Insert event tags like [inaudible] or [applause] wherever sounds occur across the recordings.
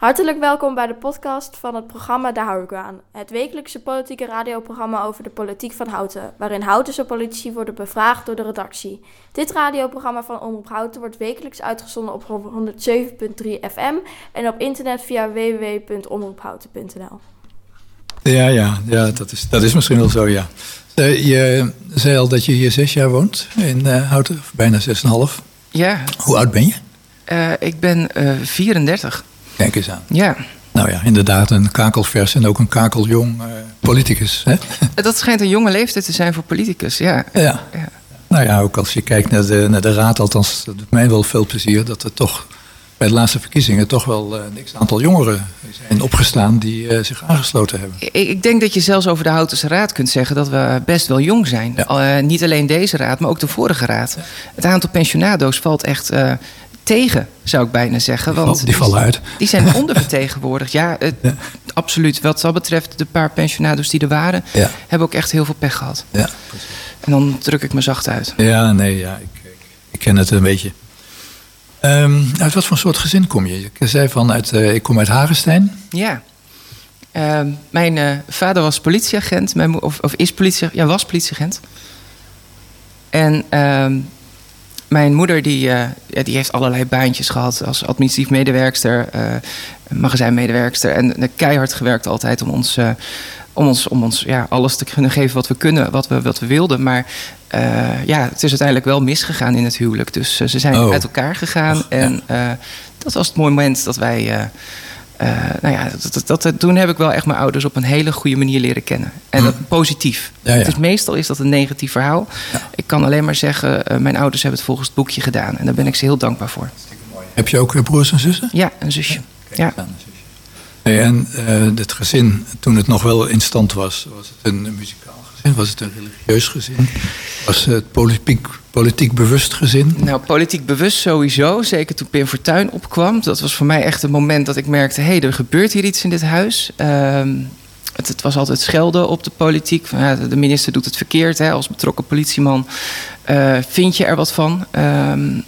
Hartelijk welkom bij de podcast van het programma Daar hou ik aan. Het wekelijkse politieke radioprogramma over de politiek van Houten, waarin Houtense politici worden bevraagd door de redactie. Dit radioprogramma van Omroep Houten wordt wekelijks uitgezonden op 107.3 FM en op internet via www.omroephouten.nl. Ja, ja, ja dat, is, dat is misschien wel zo, ja. Uh, je zei al dat je hier zes jaar woont in uh, Houten, bijna zes en half. Ja. Hoe oud ben je? Uh, ik ben 34. Kijk eens aan. Ja. Nou ja, inderdaad, een kakelvers en ook een kakeljong uh, politicus. Hè? [laughs] Dat schijnt een jonge leeftijd te zijn voor politicus, ja. ja. ja. Nou ja, ook als je kijkt naar de, naar de raad, althans, dat doet mij wel veel plezier dat er toch bij de laatste verkiezingen toch wel uh, een aantal jongeren zijn opgestaan die uh, zich aangesloten hebben. Ik, ik, denk dat je zelfs over de Houtense Raad kunt zeggen dat we best wel jong zijn. Ja. Uh, niet alleen deze raad, maar ook de vorige raad. Ja. Het aantal pensionado's valt echt tegen, zou ik bijna zeggen. Want die, die vallen uit. Die zijn [laughs] ondervertegenwoordigd. Ja, het, ja, absoluut. Wat dat betreft, de paar pensionado's die er waren, ja. hebben ook echt heel veel pech gehad. Ja, en dan druk ik me zacht uit. Ja, nee, ja, ik, ik, ik ken het een beetje. Um, uit wat voor soort gezin kom je? Je zei van, uit, uh, ik kom uit Hagenstein. Ja. Uh, mijn uh, vader was politieagent, mijn of, of is politieagent, ja, was politieagent. En uh, mijn moeder die, uh, ja, die heeft allerlei baantjes gehad als administratief medewerkster, uh, magazijnmedewerkster. En keihard gewerkt altijd om ons, uh, om ons, om ons ja, alles te kunnen geven wat we kunnen, wat we, wat we wilden. Maar ja, het is uiteindelijk wel misgegaan in het huwelijk. Dus ze zijn oh. uit elkaar gegaan. Och, en dat was het moment dat wij. Uh, nou ja, dat, dat, dat, toen heb ik wel echt mijn ouders op een hele goede manier leren kennen. En dat positief. Ja, ja. Dus meestal is dat een negatief verhaal. Ja. Ik kan alleen maar zeggen, uh, mijn ouders hebben het volgens het boekje gedaan. En daar ben ik ze heel dankbaar voor. Heb je ook broers en zussen? Ja, een zusje. Ja. ja. Hey, en uh, het gezin, toen het nog wel in stand was, was het een muzikaal gezin? Was het een religieus gezin? Was het politiek, politiek bewust gezin? Nou, politiek bewust sowieso. Zeker toen Pim Fortuyn opkwam. Dat was voor mij echt een moment dat ik merkte... hé, hey, er gebeurt hier iets in dit huis. Um, het, was altijd schelden op de politiek. Ja, de minister doet het verkeerd. Hè, als betrokken politieman uh, vind je er wat van. Um,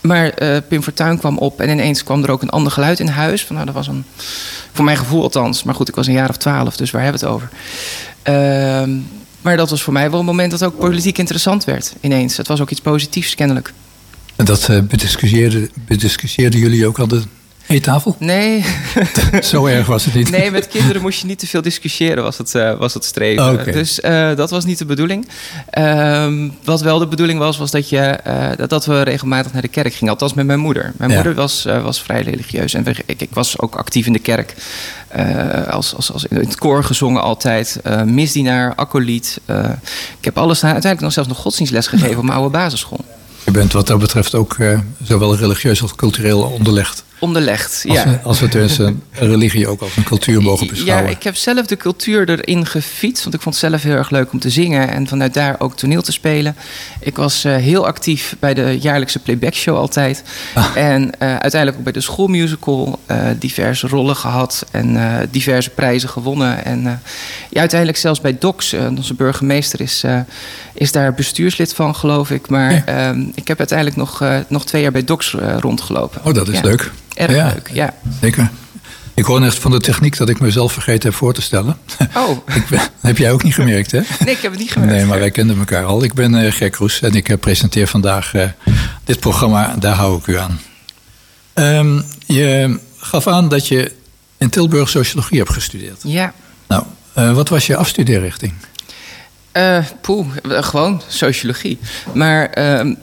maar uh, Pim Fortuyn kwam op en ineens kwam er ook een ander geluid in huis. Van, nou, dat was een, voor mijn gevoel althans. Maar goed, ik was een jaar of twaalf, dus waar hebben we het over? Maar dat was voor mij wel een moment dat ook politiek interessant werd ineens. Het was ook iets positiefs kennelijk. En dat uh, bediscussieerden, bediscussieerden jullie ook al de eettafel? Nee. [laughs] Zo erg was het niet. Nee, met kinderen moest je niet te veel discussiëren, was het, uh, was het streven. Okay. Dus uh, dat was niet de bedoeling. Uh, wat wel de bedoeling was, was dat, je, eh, dat, dat, we regelmatig naar de kerk gingen. Althans met mijn moeder. Mijn Ja. moeder was, eh, was vrij religieus. En ik, ik was ook actief in de kerk. Eh, als, als, als in het koor gezongen altijd. eh, misdienaar, acoliet. Eh, ik heb alles, uiteindelijk nog zelfs nog godsdienstles gegeven op mijn oude basisschool. Je bent wat dat betreft ook eh, zowel religieus als cultureel onderlegd. Onderlegd, Als, ja. we, als we dus een religie ook als een cultuur mogen Ja, beschouwen. ik heb zelf de cultuur erin gefietst. Want ik vond het zelf heel erg leuk om te zingen. En vanuit daar ook toneel te spelen. Ik was uh, heel actief bij de jaarlijkse playback show altijd. Ah. En uh, uiteindelijk ook bij de schoolmusical. Uh, diverse rollen gehad. En diverse prijzen gewonnen. En ja, uiteindelijk zelfs bij DOCS. Onze burgemeester is, is daar bestuurslid van, geloof ik. Maar Ja. uh, ik heb uiteindelijk nog, nog twee jaar bij DOCS rondgelopen. Oh, dat is Ja. leuk. Erg Ja. leuk, ja. Zeker. Ik hoor net van de techniek dat ik mezelf vergeten heb voor te stellen. Oh, [laughs] Ik ben, heb jij ook niet gemerkt, hè? nee, ik heb het niet gemerkt. Nee, maar wij kenden elkaar al. Ik ben uh, Gek Roes en ik uh, presenteer vandaag uh, dit programma. Daar hou ik u aan. Um, je gaf aan dat je in Tilburg sociologie hebt gestudeerd. Ja. Nou, wat was je afstudeerrichting? Poeh, gewoon sociologie. Maar uh,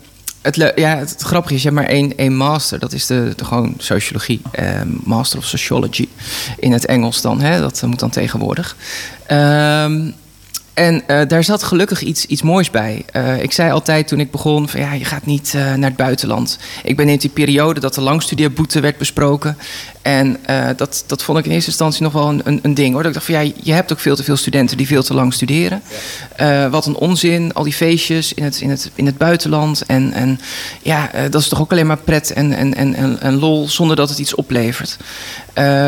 het, ja, het, grappige is, je hebt maar één, één master. Dat is de, gewoon sociologie. Uh, master of Sociology. In het Engels dan, hè? dat moet dan tegenwoordig. Um, en uh, daar zat gelukkig iets, iets moois bij. Uh, ik zei altijd toen ik begon: van ja, je gaat niet uh, naar het buitenland. Ik ben in die periode dat de langstudeerboete werd besproken. En dat, dat vond ik in eerste instantie nog wel een, een, een, ding hoor. Dat ik dacht van ja, je hebt ook veel te veel studenten die veel te lang studeren. Wat een onzin, al die feestjes in het, in het, in het buitenland. En, en ja, dat is toch ook alleen maar pret en, en, en, en lol zonder dat het iets oplevert.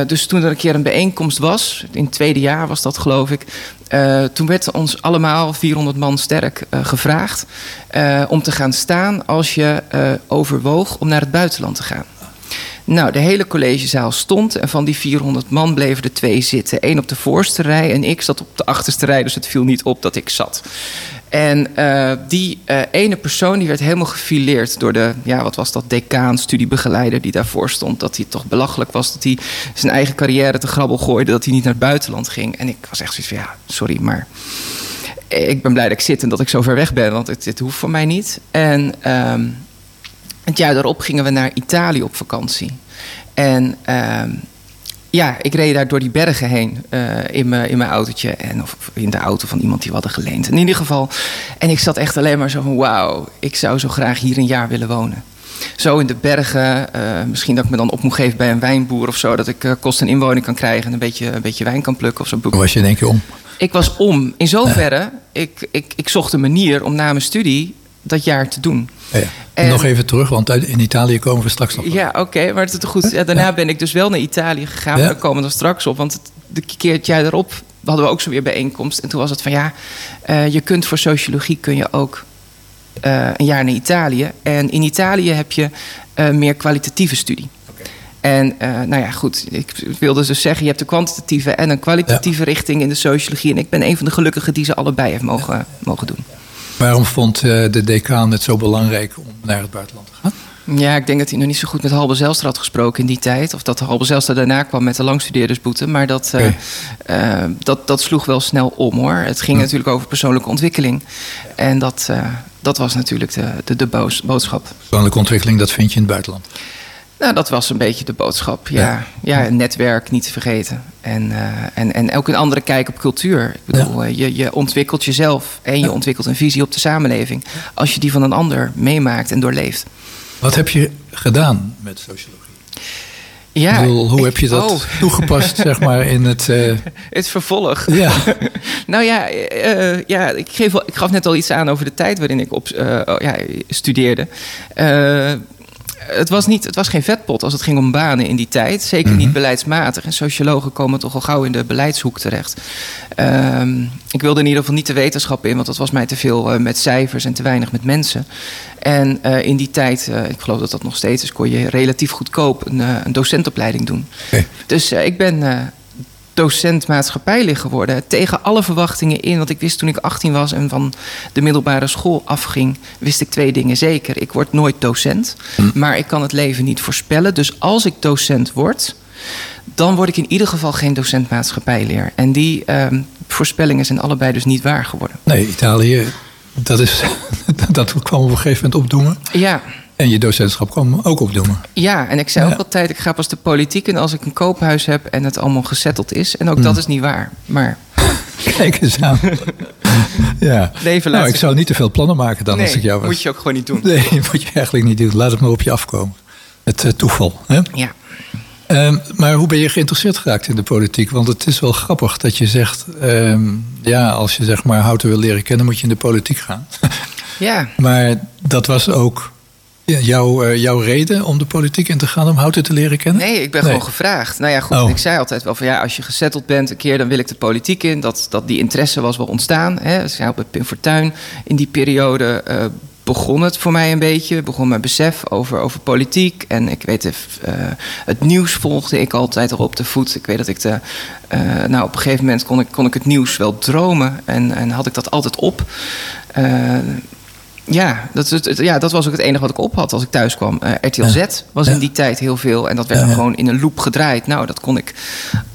Dus toen er een keer een bijeenkomst was, in het tweede jaar was dat geloof ik. Uh, toen werd ons allemaal 400 man sterk uh, gevraagd om te gaan staan als je overwoog om naar het buitenland te gaan. Nou, de hele collegezaal stond en van die 400 man bleven er twee zitten. Eén op de voorste rij en ik zat op de achterste rij, dus het viel niet op dat ik zat. En uh, die uh, ene persoon die werd helemaal gefileerd door de, ja, wat was dat, decaan, studiebegeleider die daarvoor stond. Dat hij toch belachelijk was dat hij zijn eigen carrière te grabbel gooide, dat hij niet naar het buitenland ging. En ik was echt zoiets van, ja, sorry, maar ik ben blij dat ik zit en dat ik zo ver weg ben, want het, dit hoeft voor mij niet. En um, het jaar daarop gingen we naar Italië op vakantie. En um, ja, ik reed daar door die bergen heen uh, in mijn in mijn autootje. En, of in de auto van iemand die we hadden geleend. In ieder geval. En ik zat echt alleen maar zo van: wauw, ik zou zo graag hier een jaar willen wonen. Zo in de bergen. Uh, misschien dat ik me dan op moet geven bij een wijnboer of zo. Dat ik uh, kost en inwoning kan krijgen en een beetje, een beetje wijn kan plukken of zo. Hoe was je één keer om? Ik was om. In zoverre, ja. ik, ik, ik zocht een manier om na mijn studie dat jaar te doen. Ja, ja. En, nog even terug, want in Italië komen we straks nog. Ja, oké, okay, maar het is goed. Ja, daarna ben ik dus wel naar Italië gegaan. Daar komen we er straks op. Want het, de keer het jaar daarop hadden we ook zo weer bijeenkomst. En toen was het van ja, uh, je kunt voor sociologie kun je ook uh, een jaar naar Italië. En in Italië heb je uh, meer kwalitatieve studie. Okay. En nou ja, goed, ik wilde dus zeggen, je hebt de kwantitatieve en een kwalitatieve richting in de sociologie. En ik ben een van de gelukkigen die ze allebei heeft mogen, mogen doen. Waarom vond de decaan het zo belangrijk om naar het buitenland te gaan? Ja, ik denk dat hij nog niet zo goed met Halbe Zijlstra had gesproken in die tijd. Of dat Halbe Zijlstra daarna kwam met de langstudeerdersboete. Maar dat, okay. uh, uh, dat, dat sloeg wel snel om hoor. Het ging ja. natuurlijk over persoonlijke ontwikkeling. En dat, uh, dat was natuurlijk de, de, de boodschap. Persoonlijke ontwikkeling, dat vind je in het buitenland? Nou, dat was een beetje de boodschap. Ja, ja. ja netwerk niet te vergeten. En, uh, en, en ook een andere kijk op cultuur. Ik bedoel, ja. je, je ontwikkelt jezelf en je ontwikkelt een visie op de samenleving. Als je die van een ander meemaakt en doorleeft. Wat heb je gedaan met sociologie? Ja, bedoel, hoe heb je dat oh. toegepast, zeg maar, in het... Uh... [laughs] Het vervolg. Ja. [laughs] nou ja, uh, ja ik, geef ik gaf net al iets aan over de tijd waarin ik op, uh, ja, studeerde het was, niet, het was geen vetpot als het ging om banen in die tijd. Zeker niet mm -hmm. beleidsmatig. En sociologen komen toch al gauw in de beleidshoek terecht. Um, ik wilde in ieder geval niet de wetenschap in, want dat was mij te veel uh, met cijfers en te weinig met mensen. En uh, in die tijd, uh, ik geloof dat dat nog steeds is, kon je relatief goedkoop een, een docentopleiding doen. Dus ik ben docent maatschappijleer geworden. Tegen alle verwachtingen in. Want ik wist toen ik 18 was en van de middelbare school afging, wist ik twee dingen zeker. Ik word nooit docent, hm. maar ik kan het leven niet voorspellen. Dus als ik docent word, dan word ik in ieder geval geen docent maatschappijleer. En die uh, voorspellingen zijn allebei dus niet waar geworden. Nee, Italië, dat, is, [laughs] dat kwam op een gegeven moment opdoemen. Ja. En je docentschap kwam ook opdoemen. Ja, en ik zei ja. ook altijd, ik ga pas de politiek in als ik een koophuis heb en het allemaal gezetteld is. En ook mm. dat is niet waar. Maar. [laughs] Kijk eens aan. [laughs] ja. Leven nou, ik zou niet te veel plannen maken dan nee, als ik jou was. moet je ook gewoon niet doen. [laughs] Nee, moet je eigenlijk niet doen. Laat het maar op je afkomen. Het uh, toeval. Hè? Ja. Um, maar hoe ben je geïnteresseerd geraakt in de politiek? Want het is wel grappig dat je zegt... Um, ja, als je zeg maar Houten wil leren kennen... moet je in de politiek gaan. ja. Maar dat was ook ja, jouw, uh, jouw reden om de politiek in te gaan om Houten te leren kennen? Nee, ik ben nee. gewoon gevraagd. Nou ja, goed, oh. ik zei altijd wel van ja, als je gezetteld bent een keer, dan wil ik de politiek in. Dat, dat die interesse was wel ontstaan. Hè. Ja, bij Pim Fortuyn in die periode uh, begon het voor mij een beetje. Begon mijn besef over, over politiek. En ik weet, uh, het nieuws volgde ik altijd al op de voet. Ik weet dat ik de. Uh, nou, op een gegeven moment kon ik, kon ik het nieuws wel dromen. En, en had ik dat altijd op. Uh, ja dat, het, ja, dat was ook het enige wat ik op had als ik thuis kwam. Uh, RTL Z was ja. in die tijd heel veel. En dat werd ja, gewoon in een loop gedraaid. Nou, dat kon ik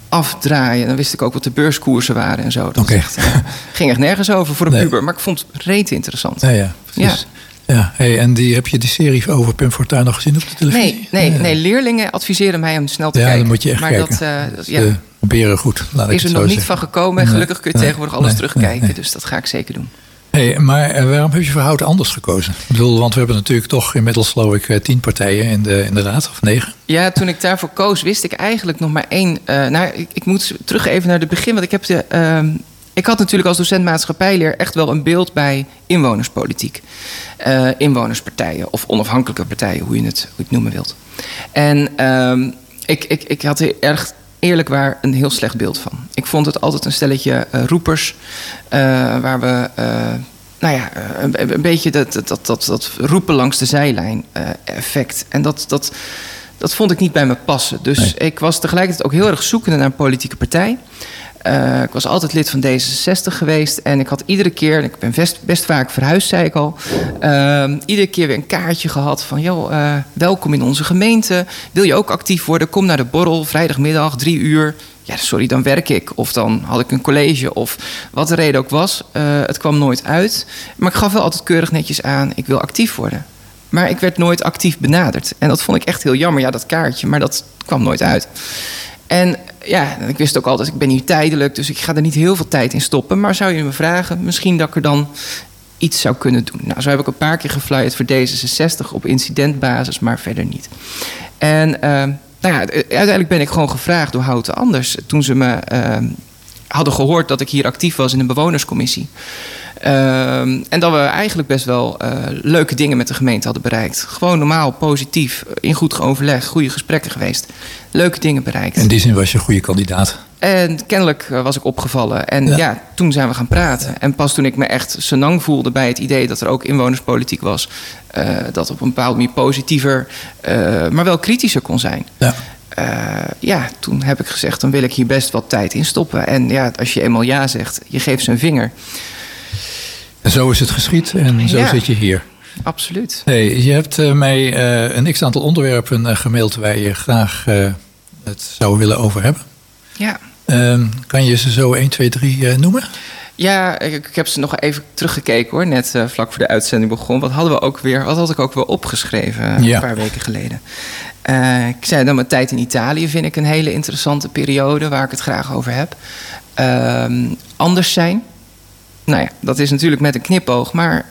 afdraaien. Dan wist ik ook wat de beurskoersen waren en zo. Dat okay. echt, uh, [laughs] ging echt nergens over voor een nee. puber. Maar ik vond het reet interessant. Ja, ja. Dus, ja. Hey, en die, heb je die serie over Pim Fortuyn nog gezien op de televisie? Nee, nee, nee leerlingen adviseren mij om snel te ja, kijken. dan moet je echt maar kijken. Dat, uh, ja. beren goed, laat is er nog niet zeggen. van gekomen. Gelukkig kun je nee, tegenwoordig alles terugkijken. Dus dat ga ik zeker doen. Hey, maar uh, waarom heb je voor Houten anders gekozen? Ik bedoel, want we hebben natuurlijk toch inmiddels geloof ik tien partijen in de, in de raad, of negen? Ja, toen ik daarvoor koos wist ik eigenlijk nog maar één. Uh, nou, ik, ik, moet terug even naar het begin, want ik heb de... Uh, ik had natuurlijk als docent maatschappijleer echt wel een beeld bij inwonerspolitiek. Inwonerspartijen of onafhankelijke partijen, hoe je het, hoe je het noemen wilt. En ehm, ik, ik, ik had er erg eerlijk waar een heel slecht beeld van. Ik vond het altijd een stelletje uh, roepers, uh, waar we. Uh, nou ja, een, een, beetje dat, dat, dat, dat roepen langs de zijlijn effect. En dat, dat, dat vond ik niet bij me passen. Dus ik was tegelijkertijd ook heel erg zoekende naar een politieke partij. Uh, ik was altijd lid van D66 geweest. En ik had iedere keer, ik ben best, vaak verhuisd, zei ik al. Uh, iedere keer weer een kaartje gehad van: joh, uh, welkom in onze gemeente. Wil je ook actief worden? Kom naar de borrel, vrijdagmiddag, drie uur. Ja, sorry, dan werk ik. Of dan had ik een college. Of wat de reden ook was. Uh, het kwam nooit uit. Maar ik gaf wel altijd keurig netjes aan: ik wil actief worden. Maar ik werd nooit actief benaderd. En dat vond ik echt heel jammer, ja, dat kaartje. Maar dat kwam nooit uit. En ja, ik wist ook altijd, ik ben hier tijdelijk, dus ik ga er niet heel veel tijd in stoppen. Maar zou je me vragen, misschien dat ik er dan iets zou kunnen doen. Nou, zo heb ik een paar keer geflyerd voor D66 op incidentbasis, maar verder niet. En uh, nou ja, uiteindelijk ben ik gewoon gevraagd door Houten Anders. Toen ze me uh, hadden gehoord dat ik hier actief was in een bewonerscommissie. Uh, en dat we eigenlijk best wel uh, leuke dingen met de gemeente hadden bereikt. Gewoon normaal, positief, in goed overleg, goede gesprekken geweest. Leuke dingen bereikt. In die zin was je een goede kandidaat. En kennelijk uh, was ik opgevallen. En ja. ja. toen zijn we gaan praten. Ja. En pas toen ik me echt senang voelde bij het idee dat er ook inwonerspolitiek was, uh, dat op een bepaalde manier positiever, maar wel kritischer kon zijn. Ja. Uh, ja, toen heb ik gezegd, dan wil ik hier best wat tijd in stoppen. En ja, als je eenmaal ja zegt, je geeft ze een vinger. En zo is het geschied en zo ja, zit je hier. Absoluut. Hey, je hebt uh, mij uh, een x-aantal onderwerpen uh, gemaild waar je graag het zou willen over hebben. Ja. Ehm, kan je ze zo 1, 2, 3 noemen? Ja, ik, ik, heb ze nog even teruggekeken hoor, net vlak voor de uitzending begon. Wat hadden we ook weer, wat had ik ook weer opgeschreven ja. een paar weken geleden? Ik zei dan mijn tijd in Italië vind ik een hele interessante periode waar ik het graag over heb. Uh, anders zijn. Nou ja, dat is natuurlijk met een knipoog, maar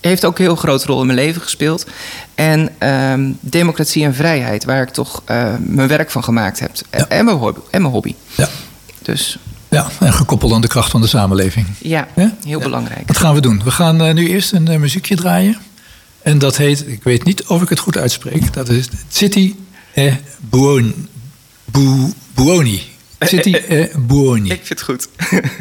heeft ook een heel grote rol in mijn leven gespeeld. En uh, democratie en vrijheid, waar ik toch uh, mijn werk van gemaakt heb. Ja. En, mijn hobby, en mijn hobby. Ja. Dus. Ja, en gekoppeld aan de kracht van de samenleving. Ja, ja? heel ja. belangrijk. Wat gaan we doen? We gaan nu eerst een muziekje draaien. En dat heet, ik weet niet of ik het goed uitspreek, dat is City e Buoni. Bu, Buoni. City e Buoni. Ik vind het goed. [laughs]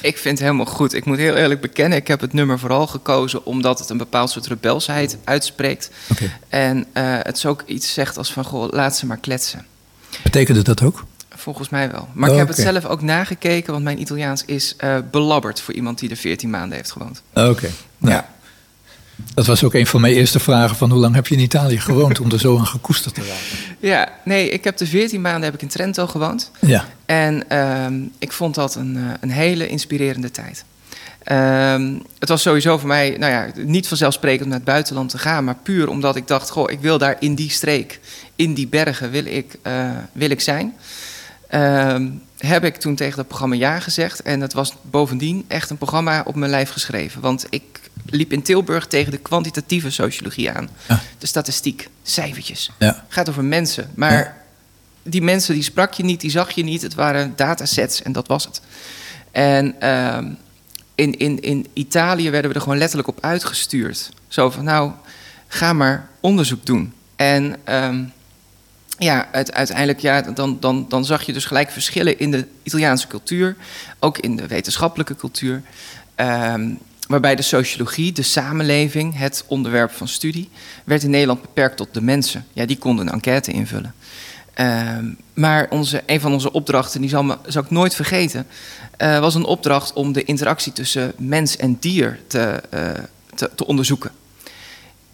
ik vind het helemaal goed. Ik moet heel eerlijk bekennen, ik heb het nummer vooral gekozen omdat het een bepaald soort rebelsheid uitspreekt. Okay. En uh, het ook iets zegt als van, goh, laat ze maar kletsen. Betekende dat ook? Volgens mij wel. Maar oh, ik heb okay. het zelf ook nagekeken, want mijn Italiaans is uh, belabberd voor iemand die er 14 maanden heeft gewoond. Oké. Okay. Nou. Ja. Dat was ook een van mijn eerste vragen: van hoe lang heb je in Italië gewoond om er zo aan gekoesterd te raken? Ja, nee, ik heb de 14 maanden heb ik in Trento gewoond. Ja. En uh, ik vond dat een, uh, een hele inspirerende tijd. Uh, het was sowieso voor mij, nou ja, niet vanzelfsprekend naar het buitenland te gaan, maar puur omdat ik dacht: goh, ik wil daar in die streek, in die bergen, wil ik, uh, wil ik zijn. Ehm, heb ik toen tegen dat programma ja gezegd. En het was bovendien echt een programma op mijn lijf geschreven. Want ik liep in Tilburg tegen de kwantitatieve sociologie aan. Ja. De statistiek, cijfertjes. Ja. gaat over mensen. Maar. Die mensen die sprak je niet, die zag je niet. Het waren datasets en dat was het. En uh, in, in, in Italië werden we er gewoon letterlijk op uitgestuurd. Zo van, nou, ga maar onderzoek doen. En... Uh, ja, uiteindelijk ja, dan, dan, dan zag je dus gelijk verschillen in de Italiaanse cultuur, ook in de wetenschappelijke cultuur. Um, waarbij de sociologie, de samenleving, het onderwerp van studie, werd in Nederland beperkt tot de mensen. Ja, die konden een enquête invullen. Um, maar onze, een van onze opdrachten, die zal, me, zal ik nooit vergeten, uh, was een opdracht om de interactie tussen mens en dier te, uh, te, te onderzoeken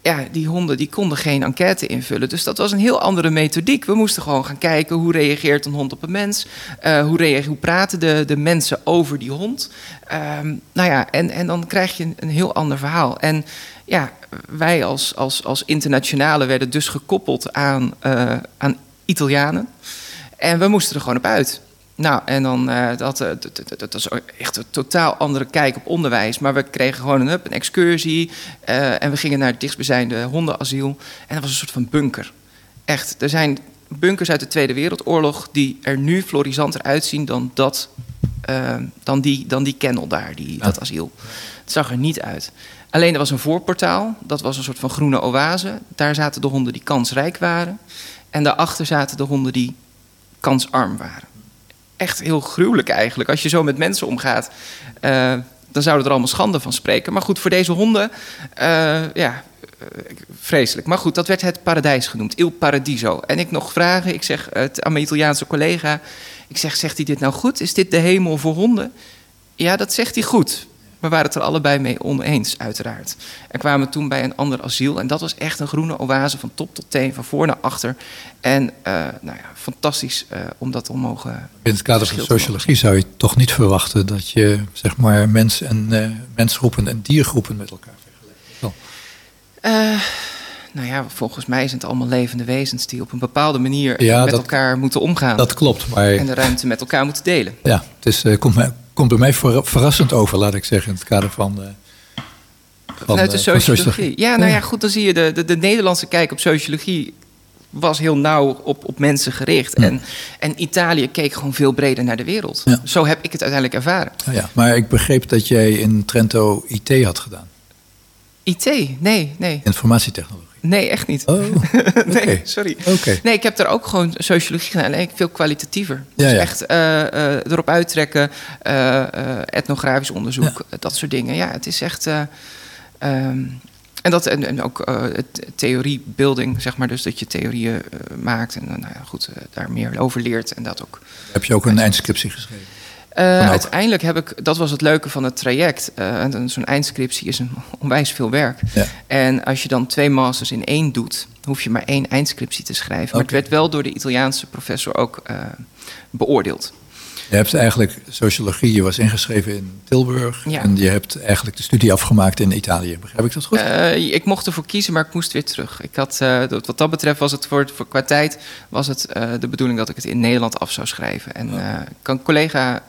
ja, die honden die konden geen enquête invullen. Dus dat was een heel andere methodiek. We moesten gewoon gaan kijken hoe reageert een hond op een mens. Uh, hoe, reageert, hoe praten de, de mensen over die hond. Um, nou ja, en, en dan krijg je een, een, heel ander verhaal. En ja, wij als, als, als internationale werden dus gekoppeld aan, uh, aan Italianen. En we moesten er gewoon op uit. Nou, en dan, uh, dat, uh, dat, dat, dat was echt een totaal andere kijk op onderwijs. Maar we kregen gewoon een, een excursie uh, en we gingen naar het dichtstbijzijnde hondenasiel. En dat was een soort van bunker. Echt, er zijn bunkers uit de Tweede Wereldoorlog die er nu florissanter uitzien dan, dat, dan, die, dan die kennel daar, die, ja. dat asiel. Het zag er niet uit. Alleen er was een voorportaal, dat was een soort van groene oase. Daar zaten de honden die kansrijk waren. En daarachter zaten de honden die kansarm waren echt heel gruwelijk eigenlijk. Als je zo met mensen omgaat, uh, dan zouden er allemaal schande van spreken. Maar goed, voor deze honden, uh, ja, Vreselijk. Maar goed, dat werd het paradijs genoemd. Il Paradiso. En ik nog vragen, ik zeg aan mijn Italiaanse collega... ik zeg, zegt hij dit nou goed? Is dit de hemel voor honden? Ja, dat zegt hij goed. We waren het er allebei mee oneens, uiteraard. En kwamen toen bij een ander asiel. En dat was echt een groene oase van top tot teen, van voor naar achter. En uh, nou ja, fantastisch uh, om dat te mogen. In het kader van sociologie zou je toch niet verwachten dat je zeg maar mens en, uh, mensgroepen en diergroepen met elkaar vergelijkt. nou ja, volgens mij zijn het allemaal levende wezens die op een bepaalde manier ja, met dat, elkaar moeten omgaan. Dat klopt, maar. En de ruimte met elkaar moeten delen. Ja, het is, komt mij komt bij mij verrassend over, laat ik zeggen, in het kader van. Uh, Vanuit de sociologie. Ja, nou ja, goed, dan zie je de, de, de Nederlandse kijk op sociologie was heel nauw op, op mensen gericht. En, en Italië keek gewoon veel breder naar de wereld. Zo heb ik het uiteindelijk ervaren. ja, maar ik begreep dat jij in Trento IT had gedaan. IT? Nee, nee. Informatietechnologie. Nee, echt niet. Oh, [laughs] nee, sorry. Nee, ik heb er ook gewoon sociologie gedaan. Alleen veel kwalitatiever. Ja, dus echt uh, uh, erop uittrekken, uh, etnografisch onderzoek, dat soort dingen. Ja, het is echt... Um, en, dat, en, en ook theoriebuilding, zeg maar. Dus dat je theorieën maakt en nou ja, goed, daar meer over leert. En dat ook. Heb je ook een eindscriptie geschreven? Uh, uiteindelijk heb ik, dat was het leuke van het traject. Uh, Zo'n eindscriptie is een onwijs veel werk. Ja. En als je dan twee masters in één doet, hoef je maar één eindscriptie te schrijven. Maar het werd wel door de Italiaanse professor ook uh, beoordeeld. Je hebt eigenlijk sociologie, je was ingeschreven in Tilburg. En je hebt eigenlijk de studie afgemaakt in Italië. Begrijp ik dat goed? Uh, ik mocht ervoor kiezen, maar ik moest weer terug. Ik had, uh, wat dat betreft was het voor, voor qua tijd was het, uh, de bedoeling dat ik het in Nederland af zou schrijven. En oh. een collega,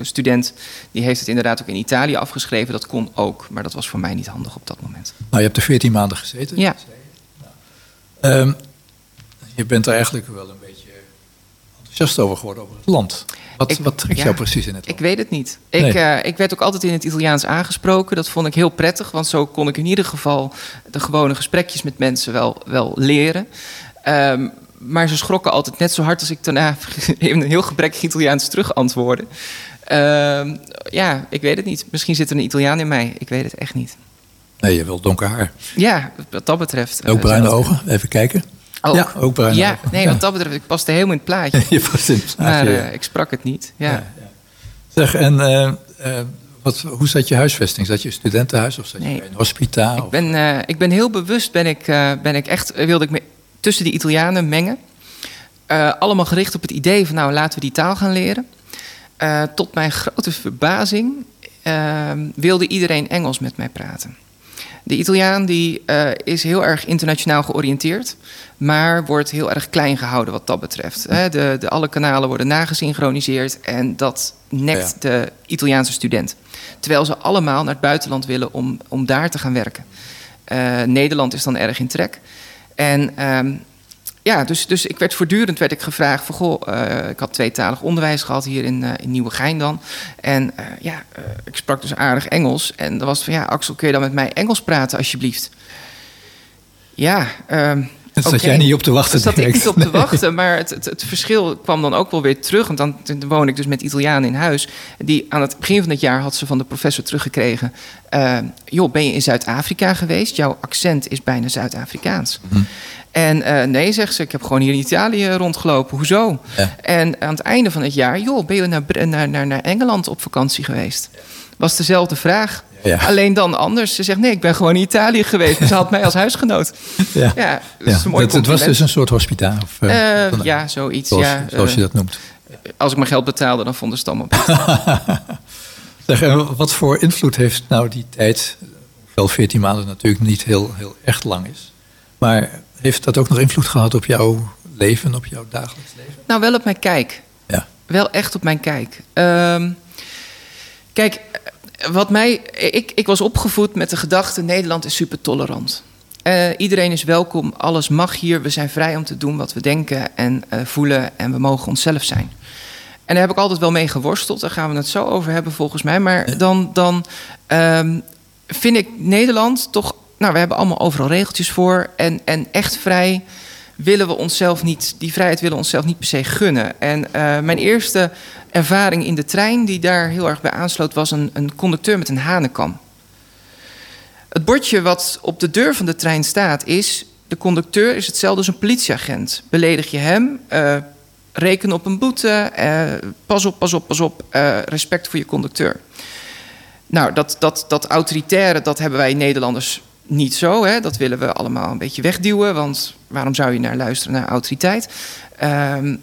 student, die heeft het inderdaad ook in Italië afgeschreven. Dat kon ook, maar dat was voor mij niet handig op dat moment. Nou, je hebt er veertien maanden gezeten. Ja. Um, je bent er eigenlijk wel een beetje enthousiast over geworden over het land. Wat, wat trekt jou precies in het land? Ik weet het niet. Ik, uh, ik werd ook altijd in het Italiaans aangesproken. Dat vond ik heel prettig, want zo kon ik in ieder geval de gewone gesprekjes met mensen wel, wel leren. Um, maar ze schrokken altijd net zo hard als ik daarna [laughs] in een heel gebrekkig Italiaans terug antwoordde. Uh, ja, ik weet het niet. Misschien zit er een Italiaan in mij. Ik weet het echt niet. Nee, je wilt donker haar. Ja, wat dat betreft. Ook bruine ogen, even kijken. Ook. Ja, ook bruin. Ja, nee, wat dat betreft, ik paste helemaal in het plaatje. [laughs] je paste in het plaatje. Maar uh, ik sprak het niet. Ja. Zeg, en uh, uh, wat, hoe zat je huisvesting? Zat je studentenhuis of zat je in een hospitaal? Ik ben, ik ben heel bewust, ben ik, ben ik echt, wilde ik me tussen die Italianen mengen. allemaal gericht op het idee van, nou, laten we die taal gaan leren. tot mijn grote verbazing wilde iedereen Engels met mij praten. De Italiaan die, uh, is heel erg internationaal georiënteerd, maar wordt heel erg klein gehouden wat dat betreft. De, de, alle kanalen worden nagesynchroniseerd en dat nekt de Italiaanse student. Terwijl ze allemaal naar het buitenland willen om, om daar te gaan werken. Uh, Nederland is dan erg in trek. En um, ja, dus, dus ik werd voortdurend werd ik gevraagd van goh, uh, ik had tweetalig onderwijs gehad hier in, uh, in Nieuwegein dan. En uh, ja, ik sprak dus aardig Engels. En dan was van ja, Axel, kun je dan met mij Engels praten alsjeblieft? Ja, um, daar zat jij niet op te wachten. Zat ik niet op te wachten, maar het, het, het, verschil kwam dan ook wel weer terug. Want dan, woon ik dus met Italianen in huis. Die aan het begin van het jaar had ze van de professor teruggekregen. Uh, joh, ben je in Zuid-Afrika geweest? Jouw accent is bijna Zuid-Afrikaans. -hmm. En uh, nee, zegt ze, ik heb gewoon hier in Italië rondgelopen. Hoezo? Ja. En aan het einde van het jaar, joh, ben je naar, naar, naar, naar Engeland op vakantie geweest? Was dezelfde vraag. Ja. Alleen dan anders. Ze zegt, nee, ik ben gewoon in Italië geweest. Ze had mij als huisgenoot. Ja, ja, dat ja. het was dus een soort hospitaal? Of, uh, uh, ja, zoiets. Zoals, ja, zoals je dat noemt. Als ik mijn geld betaalde, dan vonden ze het allemaal [laughs] zeg, Wat voor invloed heeft nou die tijd... Wel 14 maanden natuurlijk niet heel, heel echt lang is... maar heeft dat ook nog invloed gehad op jouw leven, op jouw dagelijks leven? Nou, wel op mijn kijk. Ja. Wel echt op mijn kijk. Um, kijk, wat mij. Ik, ik was opgevoed met de gedachte: Nederland is super tolerant. Uh, iedereen is welkom, alles mag hier. We zijn vrij om te doen wat we denken en uh, voelen en we mogen onszelf zijn. En daar heb ik altijd wel mee geworsteld. Daar gaan we het zo over hebben volgens mij. Maar dan, dan um, vind ik Nederland toch nou, we hebben allemaal overal regeltjes voor. En, en echt vrij willen we onszelf niet, die vrijheid willen we onszelf niet per se gunnen. En uh, mijn eerste ervaring in de trein, die daar heel erg bij aansloot, was een, een conducteur met een hanenkam. Het bordje wat op de deur van de trein staat is... de conducteur is hetzelfde als een politieagent. Beledig je hem, uh, reken op een boete, uh, pas op, pas op, pas op, respect voor je conducteur. Nou, dat, dat, dat autoritaire, dat hebben wij Nederlanders niet zo. Hè? Dat willen we allemaal een beetje wegduwen, want waarom zou je naar luisteren naar autoriteit? Um,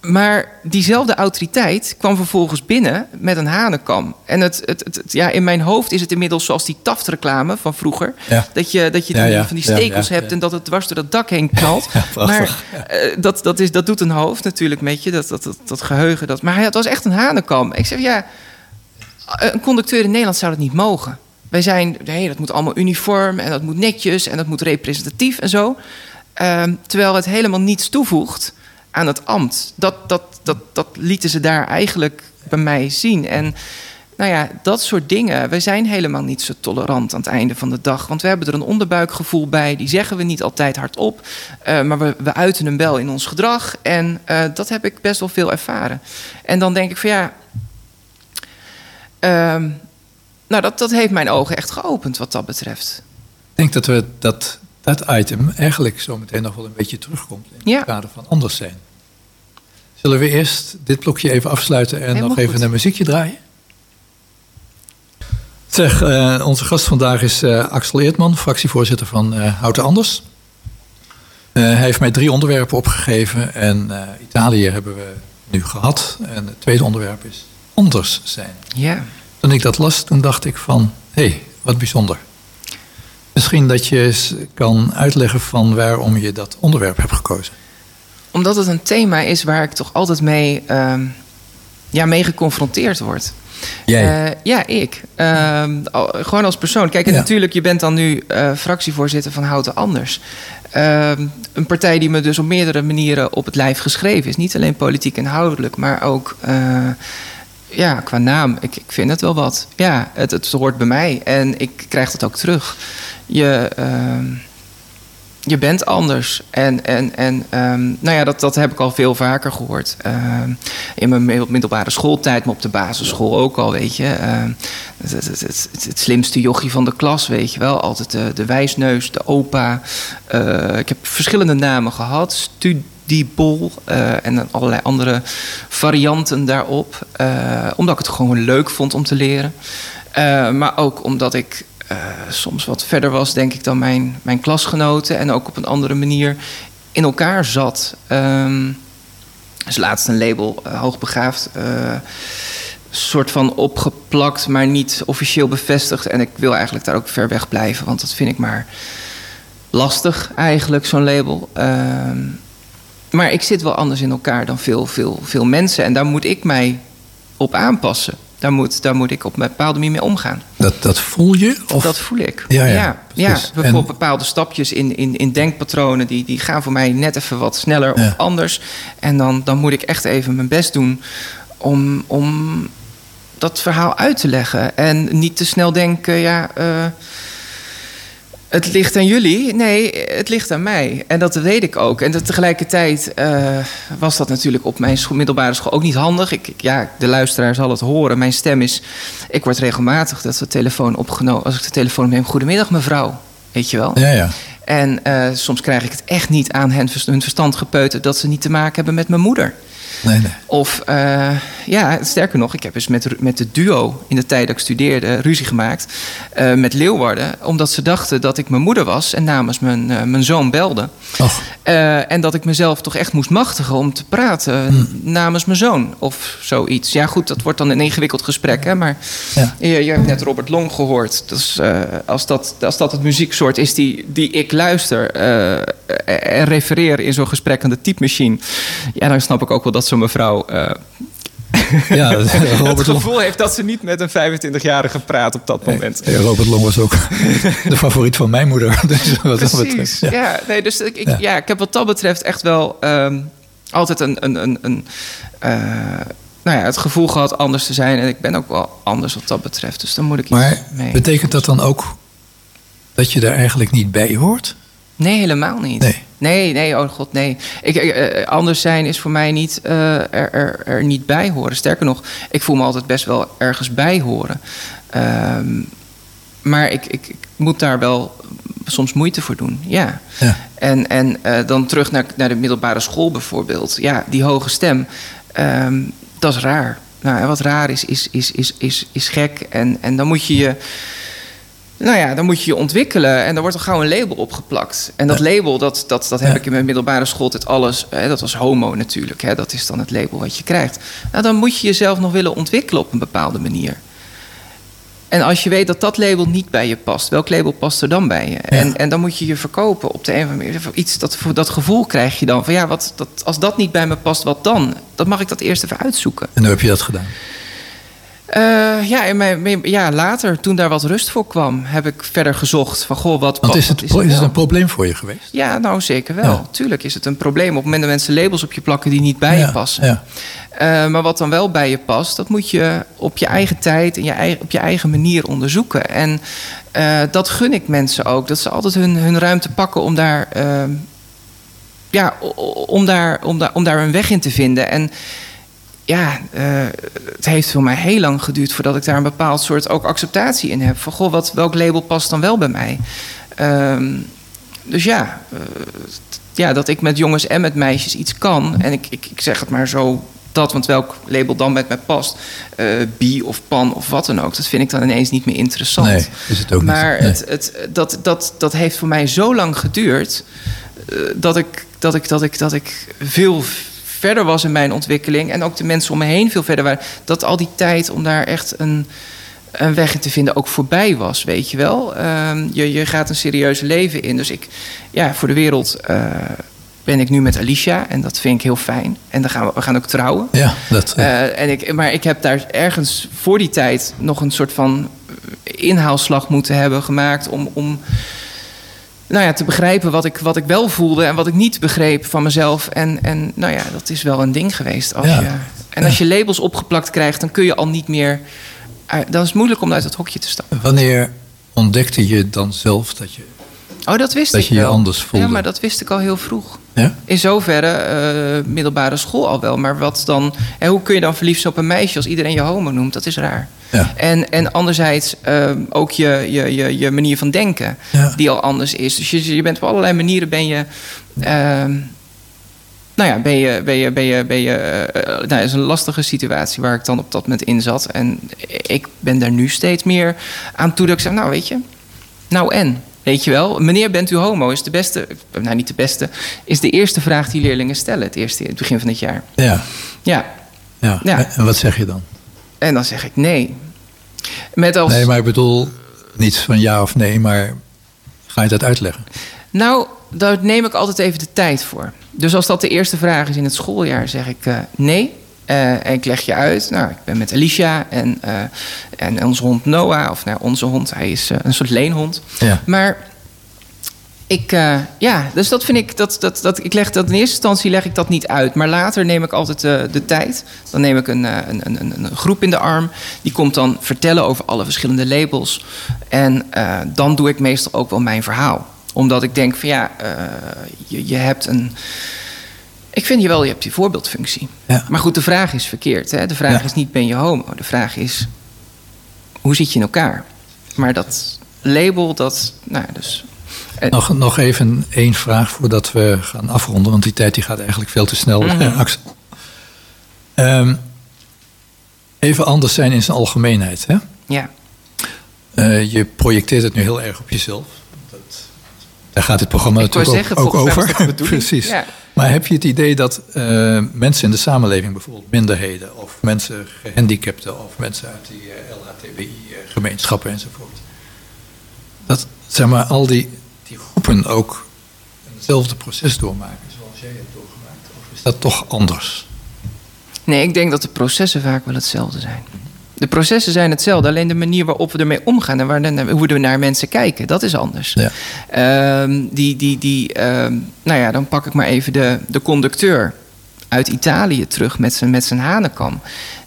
maar diezelfde autoriteit kwam vervolgens binnen met een hanenkam. En het, het, het, ja, in mijn hoofd is het inmiddels zoals die taftreclame van vroeger. Ja. Dat je, dat je Ja, ja. van die stekels hebt en dat het dwars door dat dak heen knalt. [laughs] maar eh, dat, dat, is, dat doet een hoofd natuurlijk met je, dat, dat, dat, dat geheugen. Dat, maar het was echt een hanenkam. Ik zeg, ja, een conducteur in Nederland zou dat niet mogen. Wij zijn, nee, dat moet allemaal uniform en dat moet netjes en dat moet representatief en zo. Ehm, terwijl het helemaal niets toevoegt aan het ambt. Dat, dat, dat, dat lieten ze daar eigenlijk bij mij zien. En nou ja, dat soort dingen. We zijn helemaal niet zo tolerant aan het einde van de dag. Want we hebben er een onderbuikgevoel bij. Die zeggen we niet altijd hardop. Uh, maar we, we uiten hem wel in ons gedrag. En uh, dat heb ik best wel veel ervaren. En dan denk ik van ja. Uh, nou, dat, dat heeft mijn ogen echt geopend wat dat betreft. Ik denk dat we dat, dat item eigenlijk zo meteen nog wel een beetje terugkomt in Ja. het kader van anders zijn. Zullen we eerst dit blokje even afsluiten en Helemaal nog even goed. een muziekje draaien? Zeg, eh, onze gast vandaag is eh, Axel Eertman, fractievoorzitter van eh, Houten Anders. Hij heeft mij drie onderwerpen opgegeven en Italië hebben we nu gehad. En het tweede onderwerp is anders zijn. Ja. Toen ik dat las, toen dacht ik van, hé, hey, wat bijzonder. Misschien dat je eens kan uitleggen van waarom je dat onderwerp hebt gekozen. Omdat het een thema is waar ik toch altijd mee, ehm, ja, mee geconfronteerd word. Eh, ja, ik. Ehm, gewoon als persoon. Kijk, en Ja. natuurlijk, je bent dan nu eh, fractievoorzitter van Houten Anders. Ehm, een partij die me dus op meerdere manieren op het lijf geschreven is. Niet alleen politiek inhoudelijk, maar ook eh, ja, qua naam. Ik, ik vind het wel wat. Ja, het, het hoort bij mij en ik krijg dat ook terug. Je, ehm, je bent anders. En, en, en ehm, nou ja, dat, dat heb ik al veel vaker gehoord. Ehm, in mijn middel- middelbare schooltijd, maar op de basisschool ook al, weet je. Het slimste jochie van de klas, weet je wel. Altijd de, de wijsneus, de opa. Eh, ik heb verschillende namen gehad. Studiebol eh, en dan allerlei andere varianten daarop. Eh, omdat ik het gewoon leuk vond om te leren. Eh, maar ook omdat ik soms wat verder was, denk ik, dan mijn, mijn klasgenoten. En ook op een andere manier in elkaar zat. Ehm dus laatst een label, hoogbegaafd. soort van opgeplakt, maar niet officieel bevestigd. En ik wil eigenlijk daar ook ver weg blijven, want dat vind ik maar lastig eigenlijk, zo'n label. Ehm, maar ik zit wel anders in elkaar dan veel, veel, veel mensen. En daar moet ik mij op aanpassen. Daar moet, daar moet ik op een bepaalde manier mee omgaan. Dat, dat voel je? Of? Dat voel ik. Ja, ja, ja, bijvoorbeeld En- bepaalde stapjes in, in, in denkpatronen... Die, die gaan voor mij net even wat sneller Ja. of anders. En dan, dan moet ik echt even mijn best doen... om, om dat verhaal uit te leggen. En niet te snel denken... ja, eh, het ligt aan jullie. Nee, het ligt aan mij. En dat weet ik ook. En dat tegelijkertijd eh, was dat natuurlijk op mijn school, middelbare school ook niet handig. Ik, ik- ja, de luisteraar zal het horen. Mijn stem is... Ik word regelmatig dat de telefoon opgenomen... Als ik de telefoon neem, goedemiddag mevrouw. Weet je wel? Ja, ja. En eh, soms krijg ik het echt niet aan hen, hun verstand gepeuterd... dat ze niet te maken hebben met mijn moeder. Nee, nee. Of eh, ja, sterker nog, ik heb eens met, met de duo in de tijd dat ik studeerde ruzie gemaakt eh, met Leeuwarden. Omdat ze dachten dat ik mijn moeder was en namens mijn, eh, mijn zoon belde. Och, en dat ik mezelf toch echt moest machtigen om te praten namens mijn zoon of zoiets. Ja, goed, dat wordt dan een ingewikkeld gesprek, hè, maar Ja. je, je hebt net Robert Long gehoord. Dus als, dat, als dat het muzieksoort is die, die ik luister en refereer in zo'n gesprek aan de typemachine, ja, dan snap ik ook wel dat zo'n mevrouw. eh, ja, [laughs] het gevoel heeft dat ze niet met een 25-jarige praat op dat moment. Ja, Robert Long was ook de favoriet van mijn moeder. [laughs] Dus wat dat betreft, Precies. ja. Ja. nee, dus ik, ik, Ja. ja. ik heb wat dat betreft echt wel ehm, altijd een, een, een, een eh, nou ja, het gevoel gehad anders te zijn. En ik ben ook wel anders wat dat betreft. Dus dan moet ik iets Maar mee. betekent dat dan ook dat je er eigenlijk niet bij hoort? Nee, helemaal niet. Nee. Nee, nee, oh god, nee. Ik, ik, eh, anders zijn is voor mij niet eh, er, er, er niet bij horen. Sterker nog, ik voel me altijd best wel ergens bij horen. Ehm, maar ik, ik, ik moet daar wel soms moeite voor doen. Ja. Ja. En, en eh, dan terug naar, naar de middelbare school bijvoorbeeld. Ja, die hoge stem, ehm, dat is raar. Nou, en wat raar is, is, is, is, is, is gek. En, en dan moet je je. Nou ja, dan moet je je ontwikkelen en dan wordt er gauw een label opgeplakt. En dat label, dat, dat, dat heb Ja. ik in mijn middelbare schooltijd alles. Hè, dat was homo natuurlijk. Hè, dat is dan het label wat je krijgt. Nou, dan moet je jezelf nog willen ontwikkelen op een bepaalde manier. En als je weet dat dat label niet bij je past, welk label past er dan bij je? En, en dan moet je je verkopen op de een of andere manier. Iets, dat, dat gevoel krijg je dan van ja, wat, dat, als dat niet bij me past, wat dan? Dat mag ik dat eerst even uitzoeken. En hoe heb je dat gedaan? Eh, ja, in mijn, ja, later, toen daar wat rust voor kwam, heb ik verder gezocht van goh, wat Want is het, is het wel? een probleem voor je geweest? Ja, nou zeker wel. Ja. Tuurlijk is het een probleem op het moment dat mensen labels op je plakken die niet bij Ja, je passen. ja. Eh, maar wat dan wel bij je past, dat moet je op je eigen tijd en je eigen, op je eigen manier onderzoeken. En eh, dat gun ik mensen ook. Dat ze altijd hun, hun ruimte pakken om daar, ja, om, daar, om, daar, om daar een weg in te vinden. En ja, eh, het heeft voor mij heel lang geduurd voordat ik daar een bepaald soort ook acceptatie in heb. Van goh, wat, welk label past dan wel bij mij? Ehm, dus ja, eh, t- ja, dat ik met jongens en met meisjes iets kan. En ik, ik, ik zeg het maar zo dat, want welk label dan met mij past. eh bi of pan of wat dan ook. Dat vind ik dan ineens niet meer interessant. Nee, is het ook maar niet. Nee. het, het, dat, dat, dat heeft voor mij zo lang geduurd. dat, ik, dat, ik, dat, ik, dat ik veel verder was in mijn ontwikkeling. En ook de mensen om me heen veel verder waren. Dat al die tijd om daar echt een, een weg in te vinden ook voorbij was, weet je wel. Ehm, je, je gaat een serieus leven in. Dus ik, ja, voor de wereld eh, ben ik nu met Alicia. En dat vind ik heel fijn. En dan gaan we, we gaan ook trouwen. Ja, dat, eh, en ik, maar ik heb daar ergens voor die tijd nog een soort van inhaalslag moeten hebben gemaakt om, om nou ja, te begrijpen wat ik, wat ik wel voelde en wat ik niet begreep van mezelf. En, en nou ja, dat is wel een ding geweest. Als Ja. je, en als je labels opgeplakt krijgt, dan kun je al niet meer. Dan is het moeilijk om uit het hokje te stappen. wanneer ontdekte je dan zelf dat je... Oh, dat wist Dat ik je je anders voelde. Ja, maar dat wist ik al heel vroeg. Ja? In zoverre eh, middelbare school al wel. Maar wat dan, en hoe kun je dan verliefd zijn op een meisje als iedereen je homo noemt? Dat is raar. Ja. En, en anderzijds eh, ook je, je, je, je manier van denken, Ja. die al anders is. Dus je, je bent op allerlei manieren ben je. ehm, nou ja, ben je. Ben je, ben je, ben je eh, nou, dat is een lastige situatie waar ik dan op dat moment in zat. En ik ben daar nu steeds meer aan toe dat ik zeg: Nou, weet je, nou en? Weet je wel, meneer, bent u homo? Is de beste, nou niet de beste, is de eerste vraag die leerlingen stellen het eerste het begin van het jaar. Ja. Ja, ja. Ja. En wat zeg je dan? en dan zeg ik nee. Met als. Nee, maar ik bedoel niet van ja of nee, maar ga je dat uitleggen? Nou, daar neem ik altijd even de tijd voor. Dus als dat de eerste vraag is in het schooljaar, zeg ik eh, nee. Eh, en ik leg je uit. Nou, ik ben met Alicia en, eh, en onze hond Noah. Of nou, onze hond, hij is eh, een soort leenhond. Ja. Maar ik, eh, ja, dus dat vind ik, dat, dat, dat, ik leg dat in eerste instantie leg ik dat niet uit. Maar later neem ik altijd eh, de tijd. Dan neem ik een, eh, een, een, een, groep in de arm. Die komt dan vertellen over alle verschillende labels. En eh, dan doe ik meestal ook wel mijn verhaal. Omdat ik denk van ja, eh, je, je hebt een... Ik vind je wel, je hebt die voorbeeldfunctie. Ja. Maar goed, de vraag is verkeerd. Hè? De vraag Ja. is niet ben je homo. De vraag is hoe zit je in elkaar? Maar dat label, dat... Nou, dus, en- Nog, nog even één vraag voordat we gaan afronden, want die tijd die gaat eigenlijk veel te snel, eh, [laughs] Axel. Ehm, even anders zijn in zijn algemeenheid. Hè? ja. Eh, je projecteert het nu heel erg op jezelf. Daar gaat het programma Ik natuurlijk zeggen, ook, over. [laughs] Precies. Ja. Maar heb je het idee dat eh, mensen in de samenleving, bijvoorbeeld minderheden, of mensen gehandicapten, of mensen uit die eh, LHTBI-gemeenschappen enzovoort, dat zeg maar, al die, die groepen ook hetzelfde proces doormaken zoals jij hebt doorgemaakt? Of is dat toch anders? Nee, ik denk dat de processen vaak wel hetzelfde zijn. De processen zijn hetzelfde, alleen de manier waarop we ermee omgaan en waar, hoe we naar mensen kijken, dat is anders. Ja. Ehm, die, die, die, ehm, nou ja, dan pak ik maar even de, de conducteur uit Italië terug met zijn, met zijn hanenkam.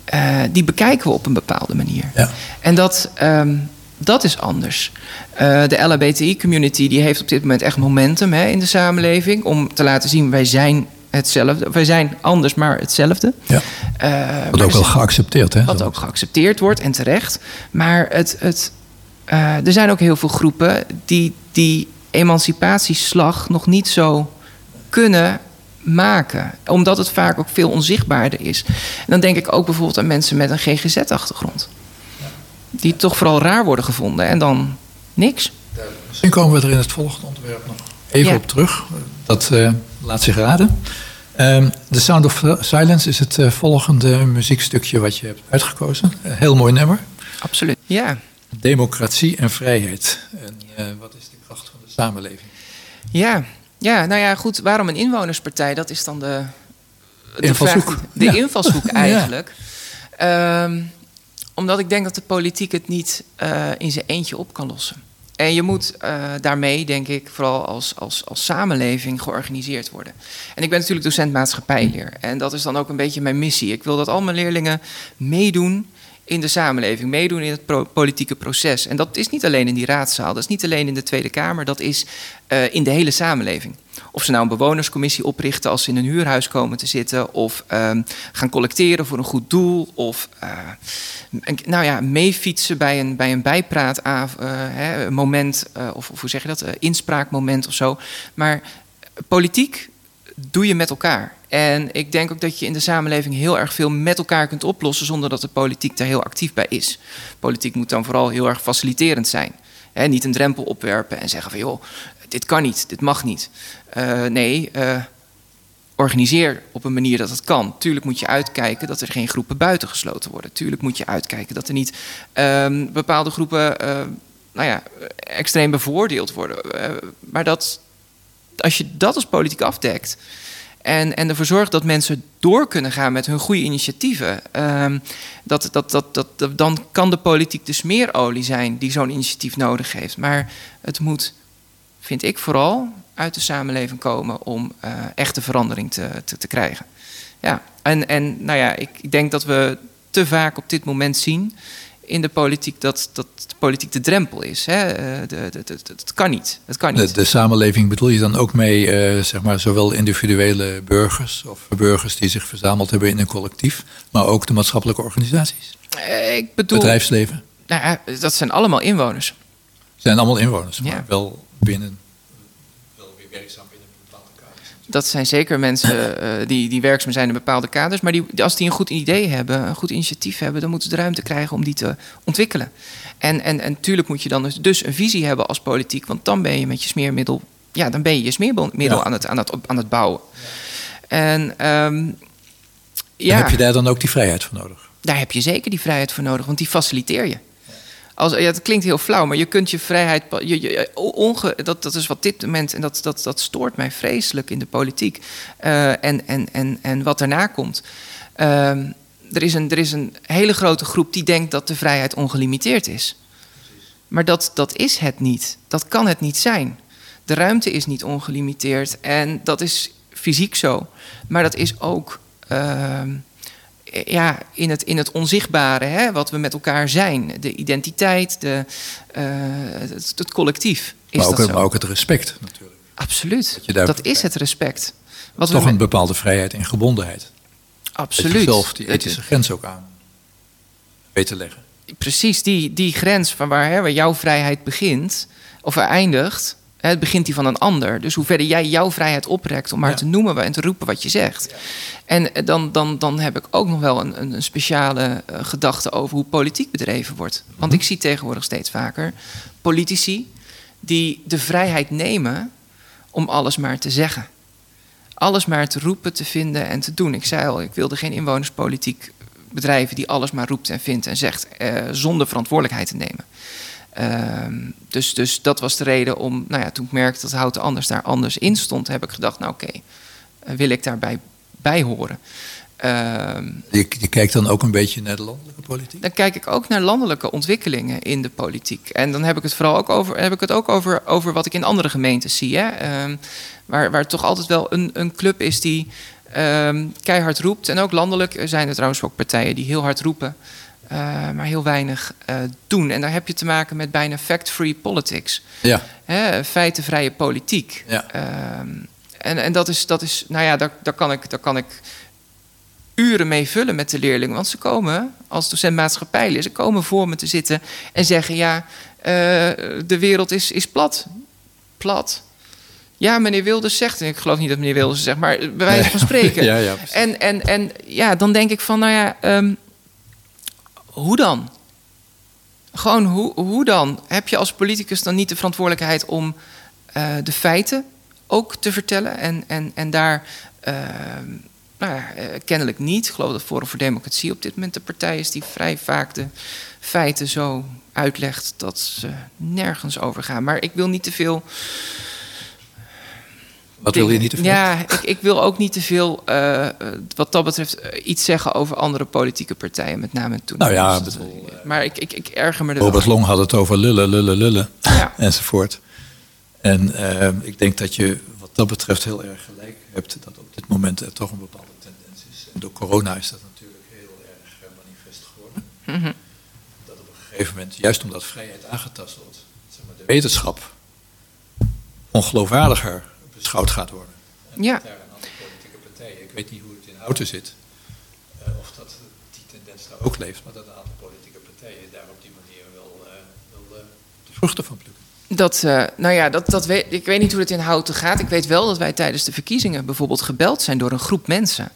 Eh, die bekijken we op een bepaalde manier. Ja. En dat, ehm, dat is anders. Eh, de LHBTI-community die heeft op dit moment echt momentum hè, in de samenleving om te laten zien wij zijn hetzelfde. Wij zijn anders, maar hetzelfde. Ja. Eh, Wat ook wel geaccepteerd, hè? wat ook geaccepteerd wordt en terecht. Maar het, het, er zijn ook heel veel groepen die die emancipatieslag nog niet zo kunnen maken. Omdat het vaak ook veel onzichtbaarder is. En dan denk ik ook bijvoorbeeld aan mensen met een GGZ-achtergrond. Die toch vooral raar worden gevonden en dan niks. Misschien komen we er in het volgende onderwerp nog even op terug. Dat uh, laat zich raden. Um, The Sound of Silence is het uh, volgende muziekstukje wat je hebt uitgekozen. Uh, heel mooi nummer. Absoluut, ja. Democratie en vrijheid. En wat is de kracht van de samenleving? Ja, ja, nou ja, goed. Waarom een inwonerspartij? Dat is dan de, de invalshoek. de invalshoek [laughs] eigenlijk. Um, omdat ik denk dat de politiek het niet in zijn eentje op kan lossen. En je moet uh, daarmee, denk ik, vooral als, als, als samenleving georganiseerd worden. En ik ben natuurlijk docent maatschappijleer. En dat is dan ook een beetje mijn missie. Ik wil dat al mijn leerlingen meedoen in de samenleving, meedoen in het politieke proces. En dat is niet alleen in die raadzaal, dat is niet alleen in de Tweede Kamer, dat is uh, in de hele samenleving. Of ze nou een bewonerscommissie oprichten als ze in een huurhuis komen te zitten, of uh, gaan collecteren voor een goed doel, of uh, nou ja, meefietsen bij een, bij een bijpraatmoment, uh, of, of, hoe zeg je dat, inspraakmoment of zo. Maar politiek doe je met elkaar. En ik denk ook dat je in de samenleving heel erg veel met elkaar kunt oplossen zonder dat de politiek daar heel actief bij is. Politiek moet dan vooral heel erg faciliterend zijn. Niet een drempel opwerpen en zeggen van joh, dit kan niet, dit mag niet. Uh, nee, uh, organiseer op een manier dat het kan. Tuurlijk moet je uitkijken dat er geen groepen buitengesloten worden. Tuurlijk moet je uitkijken dat er niet uh, bepaalde groepen uh, nou ja, extreem bevoordeeld worden. maar dat, als je dat als politiek afdekt en, en ervoor zorgt dat mensen door kunnen gaan met hun goede initiatieven. Um, dat, dat, dat, dat, dan kan de politiek dus meer olie zijn die zo'n initiatief nodig heeft. Maar het moet, vind ik vooral, uit de samenleving komen om uh, echte verandering te, te, te, krijgen. Ja, en, en nou ja, ik denk dat we te vaak op dit moment zien in de politiek dat, dat de politiek de drempel is. Hè? Eh, de, de, de, het kan niet. Het kan niet. De, samenleving bedoel je dan ook mee, uh, zeg maar, zowel individuele burgers of burgers die zich verzameld hebben in een collectief, maar ook de maatschappelijke organisaties? Uh, ik bedoel. Bedrijfsleven? Nou, dat zijn allemaal inwoners. Zijn allemaal inwoners, maar ja. wel binnen. Wel weer werkzaam. Dat zijn zeker mensen uh, [laughs] die, die werkzaam zijn in bepaalde kaders. Maar die, als die een goed idee hebben, een goed initiatief hebben, dan moeten ze de ruimte krijgen om die te ontwikkelen. En, en, en tuurlijk moet je dan dus, dus een visie hebben als politiek, want dan ben je met je smeermiddel, ja, dan ben je je smeermiddel ja. aan, het, aan, het, aan het bouwen. Ja. En um, ja. heb je daar dan ook die vrijheid voor nodig? Daar heb je zeker die vrijheid voor nodig, want die faciliteer je. Als, het klinkt heel flauw, maar je kunt je vrijheid. Dat, dat is wat dit moment. En dat, dat, dat stoort mij vreselijk in de politiek. Uh, en, en, en, en wat daarna komt. Uh, er, is een, er is een hele grote groep die denkt dat de vrijheid ongelimiteerd is. Maar dat, dat is het niet. Dat kan het niet zijn. De ruimte is niet ongelimiteerd. En dat is fysiek zo. Maar dat is ook. Uh, ja, in, het, in het onzichtbare, hè, wat we met elkaar zijn. De identiteit, de, uh, het, het, collectief. Is maar, ook, dat zo? maar ook het respect natuurlijk. Absoluut, dat, dat is het respect. Wat Toch we een bepaalde vrijheid en gebondenheid. Absoluut. Dat je zelf die ethische grens ook aan weet te leggen. Precies, die, die grens van waar, hè, waar jouw vrijheid begint of eindigt... Het begint die van een ander. Dus hoe verder jij jouw vrijheid oprekt om maar ja. te noemen en te roepen wat je zegt. Ja. En dan, dan, dan heb ik ook nog wel een, een speciale uh, gedachte over hoe politiek bedreven wordt. Want mm-hmm. ik zie tegenwoordig steeds vaker politici die de vrijheid nemen om alles maar te zeggen. Alles maar te roepen, te vinden en te doen. Ik zei al, ik wilde geen inwonerspolitiek bedrijven die alles maar roept en vindt en zegt uh, zonder verantwoordelijkheid te nemen. Uh, dus, dus dat was de reden om, nou ja, toen ik merkte dat Houten Anders daar anders in stond, heb ik gedacht, nou oké, okay, uh, wil ik daarbij bij horen. Uh, je, je, kijkt dan ook een beetje naar de landelijke politiek? Dan kijk ik ook naar landelijke ontwikkelingen in de politiek. En dan heb ik het vooral ook over, heb ik het ook over, over wat ik in andere gemeentes zie. Hè? Uh, waar, waar toch altijd wel een, een club is die ehm, keihard roept. En ook landelijk zijn er trouwens ook partijen die heel hard roepen. Uh, maar heel weinig uh, doen. En daar heb je te maken met bijna fact-free politics. Ja. Hè, feitenvrije politiek. Ja. Uh, en, en dat is, dat is, nou ja, daar, daar, kan ik, daar kan ik uren mee vullen met de leerlingen. Want ze komen, als docent maatschappijleer, ze komen voor me te zitten en zeggen: Ja, eh, de wereld is, is plat. Plat. Ja, meneer Wilders zegt, en ik geloof niet dat meneer Wilders zegt, maar bij wijze van spreken. [laughs] Ja, ja, en, en, en ja, dan denk ik van, nou ja, ehm, hoe dan? Gewoon, hoe, hoe dan? Heb je als politicus dan niet de verantwoordelijkheid om eh, de feiten ook te vertellen? En, en, en daar, ehm, nou ja, eh, kennelijk niet. Ik geloof dat Forum voor Democratie op dit moment de partij is die vrij vaak de feiten zo uitlegt dat ze nergens over gaan. Maar ik wil niet te veel. Wat wil je niet te veel? Ja, ik, ik wil ook niet te veel, eh, eh, wat dat betreft, eh, iets zeggen over andere politieke partijen, met name toen. Nou ja, Dus, bedoel, maar ik, ik, ik erger me er Robert. Long had het over lullen, lullen, lullen Ja. [laughs] enzovoort. En ik denk dat je wat dat betreft heel erg gelijk hebt dat op dit moment er toch een bepaalde tendens is. En door corona is dat natuurlijk heel erg manifest geworden. Mhm. Dat op een gegeven moment, juist omdat vrijheid aangetast wordt, zeg maar, de wetenschap ongeloofwaardiger beschouwd gaat worden. En Ja. daar politieke partijen, ik weet niet hoe het in Houten zit, eh, of dat die tendens daar ook leeft, maar dat een aantal politieke partijen daar op die manier wel, eh, wel eh, de vruchten van plukken. Dat, eh, nou ja, dat, dat weet, ik weet niet hoe het in Houten gaat. Ik weet wel dat wij tijdens de verkiezingen bijvoorbeeld gebeld zijn door een groep mensen.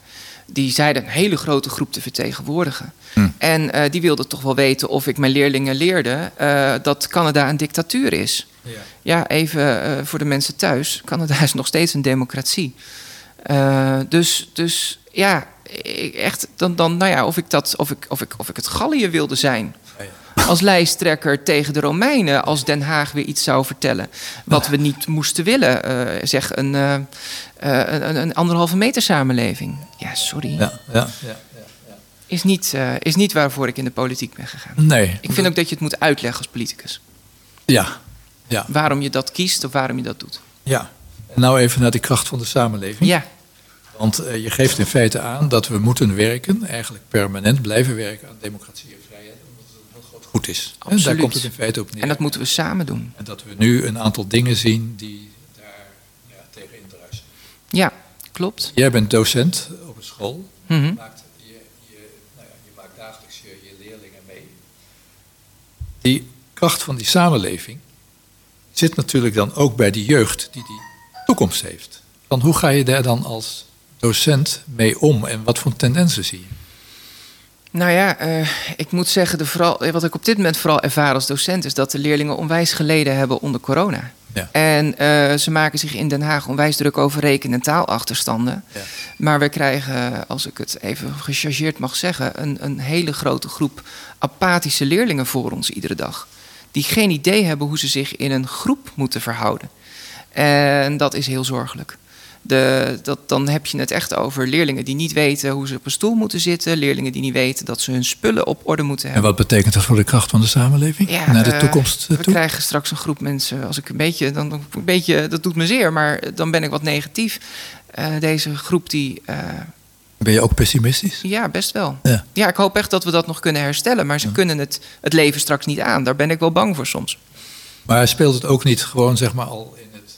Die zeiden een hele grote groep te vertegenwoordigen. Hm. En eh, die wilden toch wel weten of ik mijn leerlingen leerde eh, dat Canada een dictatuur is. Ja. Ja, even eh, voor de mensen thuis. Canada is nog steeds een democratie. Eh, dus, dus ja, ik, echt, dan, dan, nou ja, of ik, dat, of, ik, of, ik, of ik het Gallië wilde zijn. Als lijsttrekker tegen de Romeinen, als Den Haag weer iets zou vertellen. Wat we niet moesten willen. eh, zeg een, een, een anderhalve meter samenleving. Ja, sorry. Ja, ja, ja, ja. Is, niet, is niet waarvoor ik in de politiek ben gegaan. Nee. Ik vind ook dat je het moet uitleggen als politicus. Ja, ja, Waarom je dat kiest of waarom je dat doet. ja. En nou even naar die kracht van de samenleving. Ja, Want eh, je geeft in feite aan dat we moeten werken, eigenlijk permanent blijven werken aan democratie en vrijheid, omdat het een heel groot goed is. En daar Absoluut. komt het in feite op neer. en dat moeten we samen doen. En dat we nu een aantal dingen zien die daar ja, tegen indruisen. Ja, klopt. Jij bent docent op een school. Mhm. Je, maakt, je, je, nou ja, je maakt dagelijks je, je leerlingen mee. Die kracht van die samenleving zit natuurlijk dan ook bij die jeugd die die toekomst heeft. Dan hoe ga je daar dan als docent mee om en wat voor tendensen zie je? Nou ja, eh, ik moet zeggen, de vooral, wat ik op dit moment vooral ervaar als docent... is dat de leerlingen onwijs geleden hebben onder corona. Ja. En eh, ze maken zich in Den Haag onwijs druk over reken- en taalachterstanden. Ja. Maar we krijgen, als ik het even gechargeerd mag zeggen... Een, een hele grote groep apathische leerlingen voor ons iedere dag. Die geen idee hebben hoe ze zich in een groep moeten verhouden. En dat is heel zorgelijk. De, dat, dan heb je het echt over leerlingen die niet weten hoe ze op een stoel moeten zitten. Leerlingen die niet weten dat ze hun spullen op orde moeten En hebben. wat betekent dat voor de kracht van de samenleving? Ja, Naar de eh, toekomst eh, We toe? krijgen straks een groep mensen, als ik een beetje, dan, een beetje, dat doet me zeer, maar dan ben ik wat negatief. Eh, deze groep die, Ben je ook pessimistisch? ja, best wel. Ja. Ja, ik hoop echt dat we dat nog kunnen herstellen, maar ze kunnen het, het leven straks niet aan. Daar ben ik wel bang voor soms. Maar speelt het ook niet gewoon zeg maar al in het,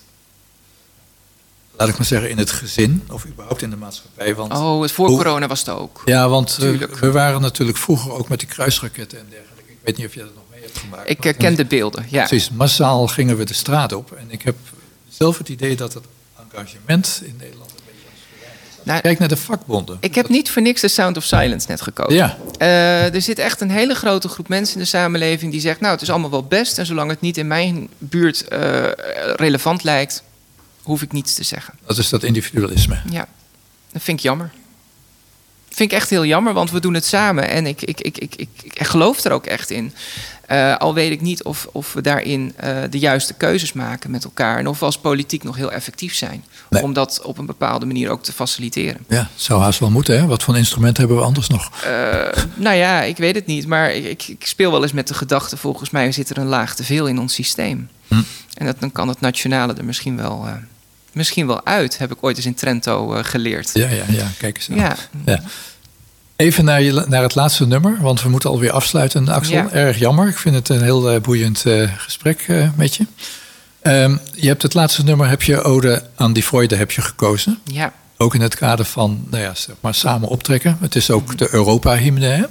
laat ik maar zeggen, in het gezin of überhaupt in de maatschappij? Want, Oh, het voor Hoe- corona was het ook. ja, want eh, we waren natuurlijk vroeger ook met die kruisraketten en dergelijke. Ik weet niet of je dat nog mee hebt gemaakt. Ik herken de beelden, ja. Precies, massaal gingen we de straat op. En ik heb zelf het idee dat het engagement in Nederland een beetje aan het verdwijnen is. Nou, Kijk naar de vakbonden. Ik heb niet voor niks de Sound of Silence net gekozen. Ja. Eh, er zit echt een hele grote groep mensen in de samenleving die zegt: Nou, het is allemaal wel best. En zolang het niet in mijn buurt eh, relevant lijkt, hoef ik niets te zeggen. Dat is dat individualisme. Ja, dat vind ik jammer. Vind ik echt heel jammer, want we doen het samen. En ik, ik, ik, ik, ik, ik geloof er ook echt in. Eh, al weet ik niet of, of we daarin eh, de juiste keuzes maken met elkaar. En of we als politiek nog heel effectief zijn. Nee. Om dat op een bepaalde manier ook te faciliteren. Ja, zou haast wel moeten. Hè? Wat voor instrument hebben we anders nog? Eh, nou ja, ik weet het niet. Maar ik, ik, speel wel eens met de gedachte... volgens mij zit er een laag te veel in ons systeem. Hm. En dat, dan kan het nationale er misschien wel, misschien wel uit. Heb ik ooit eens in Trento eh, geleerd. Ja, ja, ja, kijk eens. Ja. Ja. Even naar, je, naar het laatste nummer, want we moeten alweer afsluiten, Axel. Ja. Erg jammer. Ik vind het een heel eh, boeiend eh, gesprek met je. Ehm, je hebt het laatste nummer, heb je Ode aan die Freude heb je gekozen. ja. Ook in het kader van nou ja, zeg maar samen optrekken. Het is ook de Europa-hymne, hè?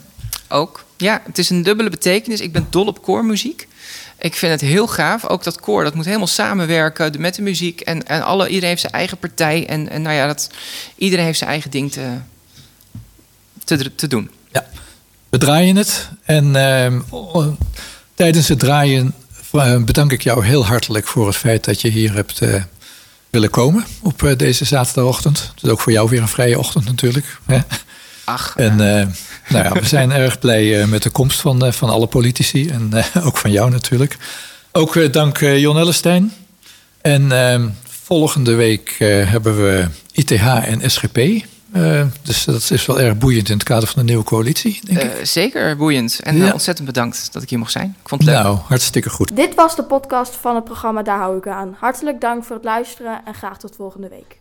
Ook. Ja, het is een dubbele betekenis. Ik ben dol op koormuziek. Ik vind het heel gaaf. Ook dat koor, dat moet helemaal samenwerken met de muziek. En, en alle, iedereen heeft zijn eigen partij. En, en nou ja, dat, iedereen heeft zijn eigen ding te, te, te doen. Ja, we draaien het. En uh, tijdens het draaien eh, bedank ik jou heel hartelijk voor het feit dat je hier hebt uh, willen komen op uh, deze zaterdagochtend. Het is ook voor jou weer een vrije ochtend natuurlijk. Hè? Ach. En nou ja, we zijn erg blij met de komst van, van alle politici en [laughs] ook van jou natuurlijk. Ook dank Jon Ellestein. En ehm, volgende week hebben we ITH en SGP. Uh, dus dat is wel erg boeiend in het kader van de nieuwe coalitie. Denk ik. Uh, zeker boeiend. En ja. ontzettend bedankt dat ik hier mocht zijn. Ik vond het leuk. Nou, hartstikke goed. Dit was de podcast van het programma Daar hou ik aan. Hartelijk dank voor het luisteren en graag tot volgende week.